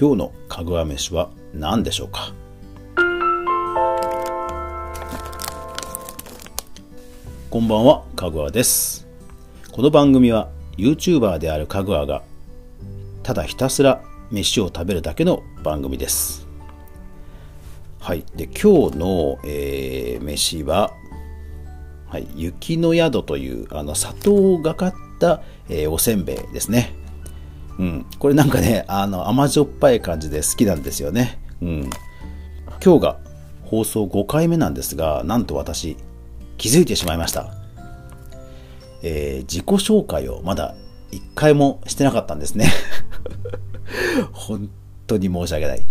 今日のかぐわ飯は何でしょうか？こんばんは、かぐわです。この番組は YouTuber であるかぐわがただひたすら飯を食べるだけの番組です。はい。で、今日の、えー飯は、はい、雪の宿というあの砂糖がかった、えーおせんべいですね。うん。これなんかね、あの甘じょっぱい感じで好きなんですよね。うん。今日が放送5回目なんですが、なんと私、気づいてしまいました。えー自己紹介をまだ1回もしてなかったんですね。本当に申し訳ない。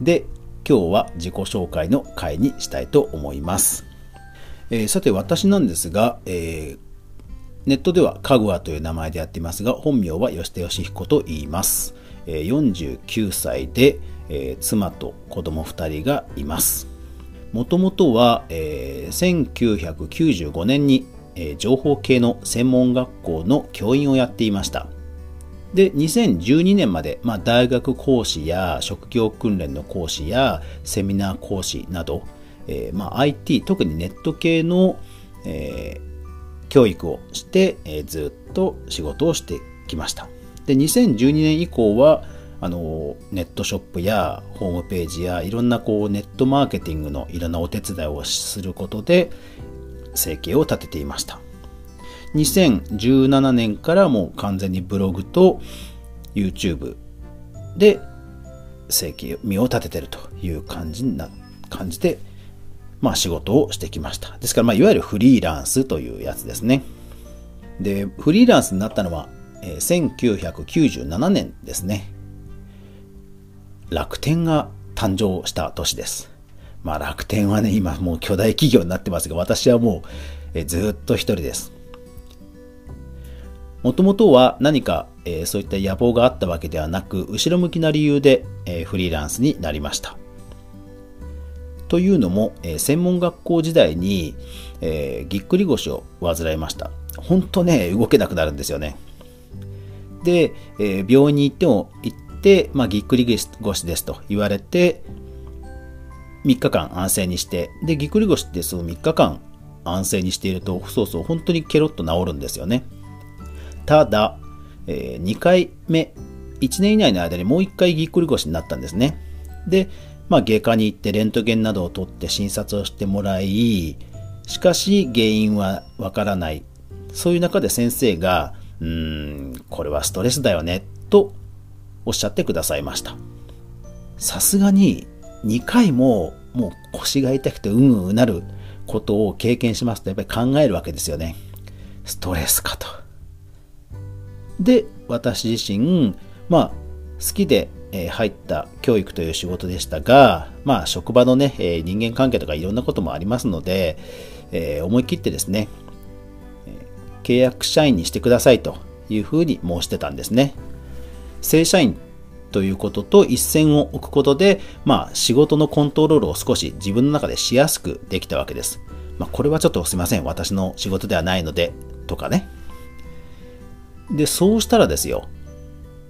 で、今日は自己紹介の回にしたいと思います。えーさて私なんですが、えーネットではかぐわという名前でやっていますが、本名は吉田義彦と言います。49歳で、えー妻と子供2人がいます。もともとは、えー1995年に、えー情報系の専門学校の教員をやっていました。で、2012年まで、まあ、大学講師や職業訓練の講師やセミナー講師など、えーまあ、IT、特にネット系の、えー教育をして、えーずっと仕事をしてきました。で、2012年以降は、あのネットショップやホームページやいろんなこうネットマーケティングのいろんなお手伝いをすることで生計を立てていました。2017年からもう完全にブログと YouTube で生計身を立ててるという感じな感じで、まあ、仕事をしてきました。ですから、まあ、いわゆるフリーランスというやつですね。で、フリーランスになったのは、えー1997年ですね。楽天が誕生した年です。まあ楽天はね、今もう巨大企業になってますが、私はもう、えずっと一人です。もともとは何か、えそういった野望があったわけではなく、後ろ向きな理由で、えフリーランスになりました。というのも、えー専門学校時代に、えーぎっくり腰を患いました。本当ね、動けなくなるんですよね。で、えー病院に行っても、行って、まあ、ぎっくり腰ですと言われて、3日間安静にして、で、ぎっくり腰ってその3日間安静にしていると、そうそう、本当にケロッと治るんですよね。ただ、え2回目、1年以内の間にもう1回ぎっくり腰になったんですね。で、まあ、外科に行ってレントゲンなどを取って診察をしてもらい、しかし原因はわからない。そういう中で先生が、うーん、これはストレスだよね、とおっしゃってくださいました。さすがに2回ももう腰が痛くてうんうんなることを経験しますとやっぱり考えるわけですよね。ストレスかと。で、私自身、まあ、好きで、え入った教育という仕事でしたが、まあ、職場のね、え人間関係とかいろんなこともありますので、え思い切ってですね、契約社員にしてくださいというふうに申してたんですね。正社員ということと一線を置くことで、まあ、仕事のコントロールを少し自分の中でしやすくできたわけです。まあ、これはちょっとすいません。私の仕事ではないので、とかね。で、そうしたらですよ。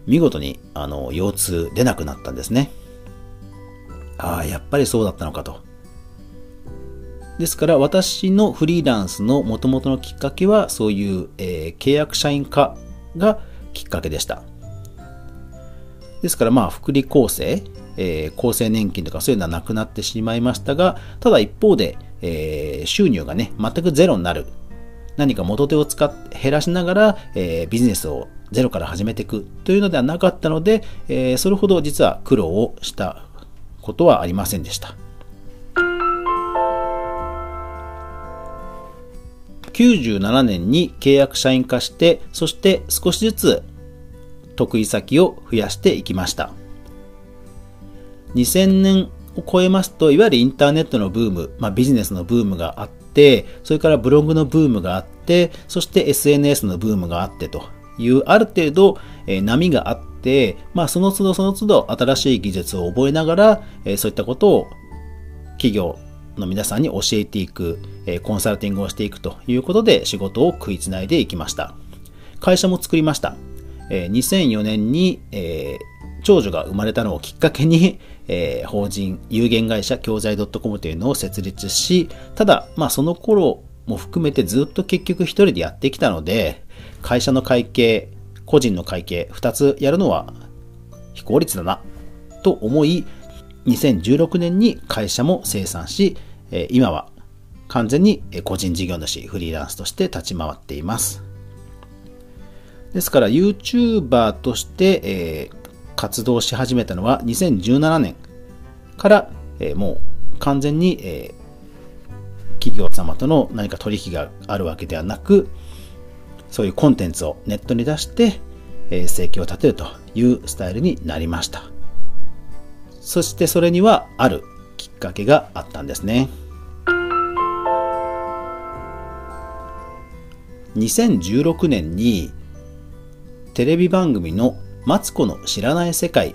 見事に、あの、腰痛出なくなったんですね。ああ、やっぱりそうだったのかと。ですから、私のフリーランスの元々のきっかけは、そういう、えー契約社員化がきっかけでした。ですから、まあ、福利厚生、えー厚生年金とかそういうのはなくなってしまいましたが、ただ一方で、えー収入がね、全くゼロになる。何か元手を使って減らしながら、えービジネスをゼロから始めていくというのではなかったので、えーそれほど実は苦労をしたことはありませんでした。97年に契約社員化して、そして少しずつ得意先を増やしていきました。2000年を超えますと、いわゆるインターネットのブーム、まあ、ビジネスのブームがあって、それからブログのブームがあって、そして SNS のブームがあってという、ある程度、え波があって、まあ、その都度その都度新しい技術を覚えながら、えそういったことを企業の皆さんに教えていく、えコンサルティングをしていくということで仕事を食いつないでいきました。会社も作りました。え2004年に、えー長女が生まれたのをきっかけに、えー、法人有限会社教材 .com というのを設立し、ただ、まあその頃も含めてずっと結局一人でやってきたので、会社の会計、個人の会計、二つやるのは非効率だな、と思い、2016年に会社も生産しえ、今は完全に個人事業主、フリーランスとして立ち回っています。ですから YouTuber として、えー、活動し始めたのは2017年から、えー、もう完全に、えー、企業様との何か取引があるわけではなく、そういうコンテンツをネットに出して、えー、生計を立てるというスタイルになりました。そしてそれにはあるきっかけがあったんですね。2016年にテレビ番組のマツコの知らない世界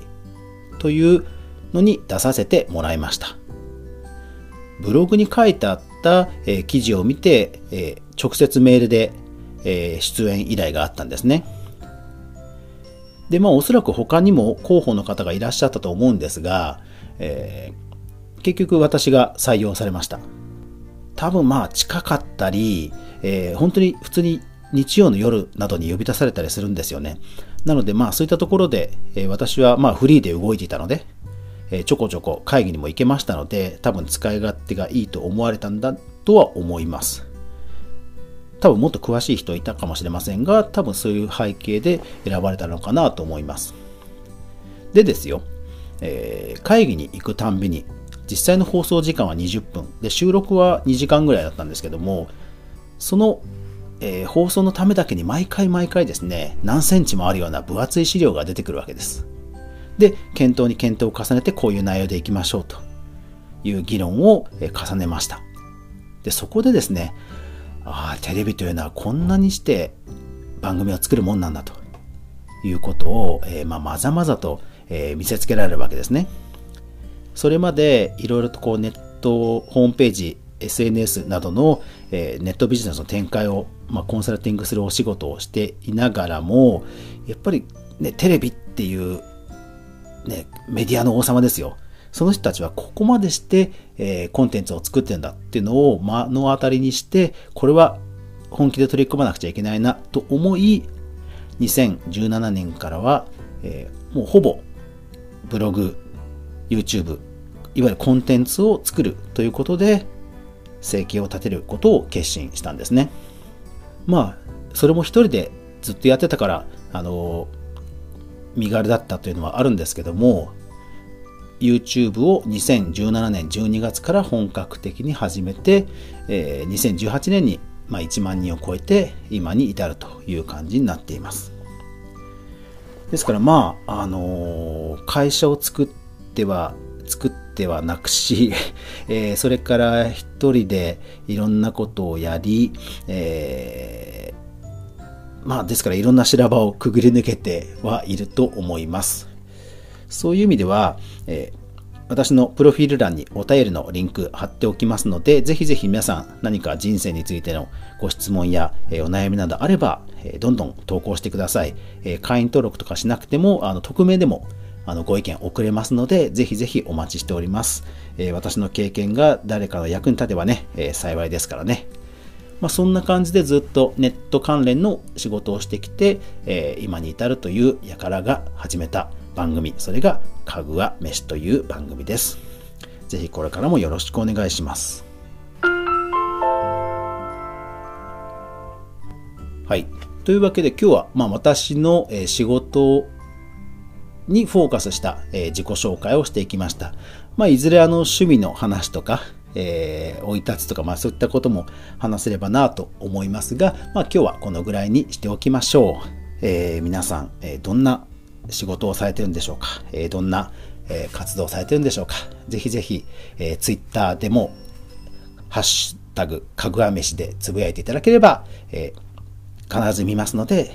というのに出させてもらいました。ブログに書いてあった、え、記事を見て、え、直接メールで、え、出演依頼があったんですね。で、まあおそらく他にも候補の方がいらっしゃったと思うんですが、えー結局私が採用されました。多分まあ近かったり、え本当に普通に日曜の夜などに呼び出されたりするんですよね。なのでまあそういったところで、え私はまあフリーで動いていたので、えちょこちょこ会議にも行けましたので、多分使い勝手がいいと思われたんだとは思います。多分もっと詳しい人いたかもしれませんが、多分そういう背景で選ばれたのかなと思います。でですよ、えー、会議に行くたんびに、実際の放送時間は20分、で収録は2時間ぐらいだったんですけども、そのえー、放送のためだけに毎回毎回ですね、何センチもあるような分厚い資料が出てくるわけです。で、検討に検討を重ねてこういう内容でいきましょうという議論を重ねました。で、そこでですね、ああ、テレビというのはこんなにして番組を作るもんなんだということを、えー、まあ、まざまざと、えー、見せつけられるわけですね。それまでいろいろとこうネット、ホームページ、SNS などの、えー、ネットビジネスの展開をまあ、コンサルティングするお仕事をしていながらも、やっぱりね、テレビっていう、ね、メディアの王様ですよ。その人たちはここまでして、えー、コンテンツを作ってんだっていうのを目の当たりにして、これは本気で取り組まなくちゃいけないなと思い、2017年からは、えー、もうほぼブログ、YouTube、いわゆるコンテンツを作るということで、生計を立てることを決心したんですね。まあ、それも一人でずっとやってたから、あの、身軽だったというのはあるんですけども、YouTube を2017年12月から本格的に始めて、えー、2018年に、まあ、1万人を超えて今に至るという感じになっています。ですからまあ、あのー、会社を作っては、作ってはなくし、えー、それから一人でいろんなことをやり、えー、まあですからいろんな修羅場をくぐり抜けてはいると思います。そういう意味では、えー私のプロフィール欄にお便りのリンク貼っておきますので、ぜひぜひ皆さん何か人生についてのご質問や、お悩みなどあれば、どんどん投稿してください。会員登録とかしなくても、あの匿名でもあのご意見送れますので、ぜひぜひお待ちしております。えー、私の経験が誰かの役に立てばね、えー、幸いですからね。まあ、そんな感じでずっとネット関連の仕事をしてきて、えー、今に至るという輩が始めた番組、それがかぐわ飯という番組です。ぜひこれからもよろしくお願いします。はい。というわけで今日は、まあ、私の仕事にフォーカスした、えー、自己紹介をしていきました。まあ、いずれあの趣味の話とか、えー、生い立つとか、まあそういったことも話せればなと思いますが、まあ今日はこのぐらいにしておきましょう。えー、皆さん、えー、どんな仕事をされてるんでしょうか、えー、どんな、えー、活動されてるんでしょうか？ぜひぜひ、えー、ツイッターでも、ハッシュタグ、かぐわ飯でつぶやいていただければ、えー、必ず見ますので、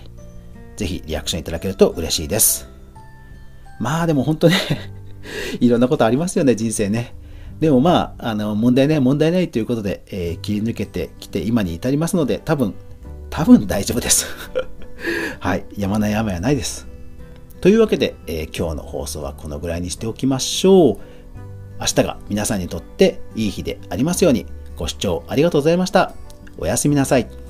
ぜひリアクションいただけると嬉しいです。まあでも本当ね いろんなことありますよね、人生ね。でもまあ、あの、問題ない、問題ないということで、えー、切り抜けてきて今に至りますので、多分、多分大丈夫です はい。山の山はないです。というわけで、えー、今日の放送はこのぐらいにしておきましょう。明日が皆さんにとっていい日でありますように、ご視聴ありがとうございました。おやすみなさい。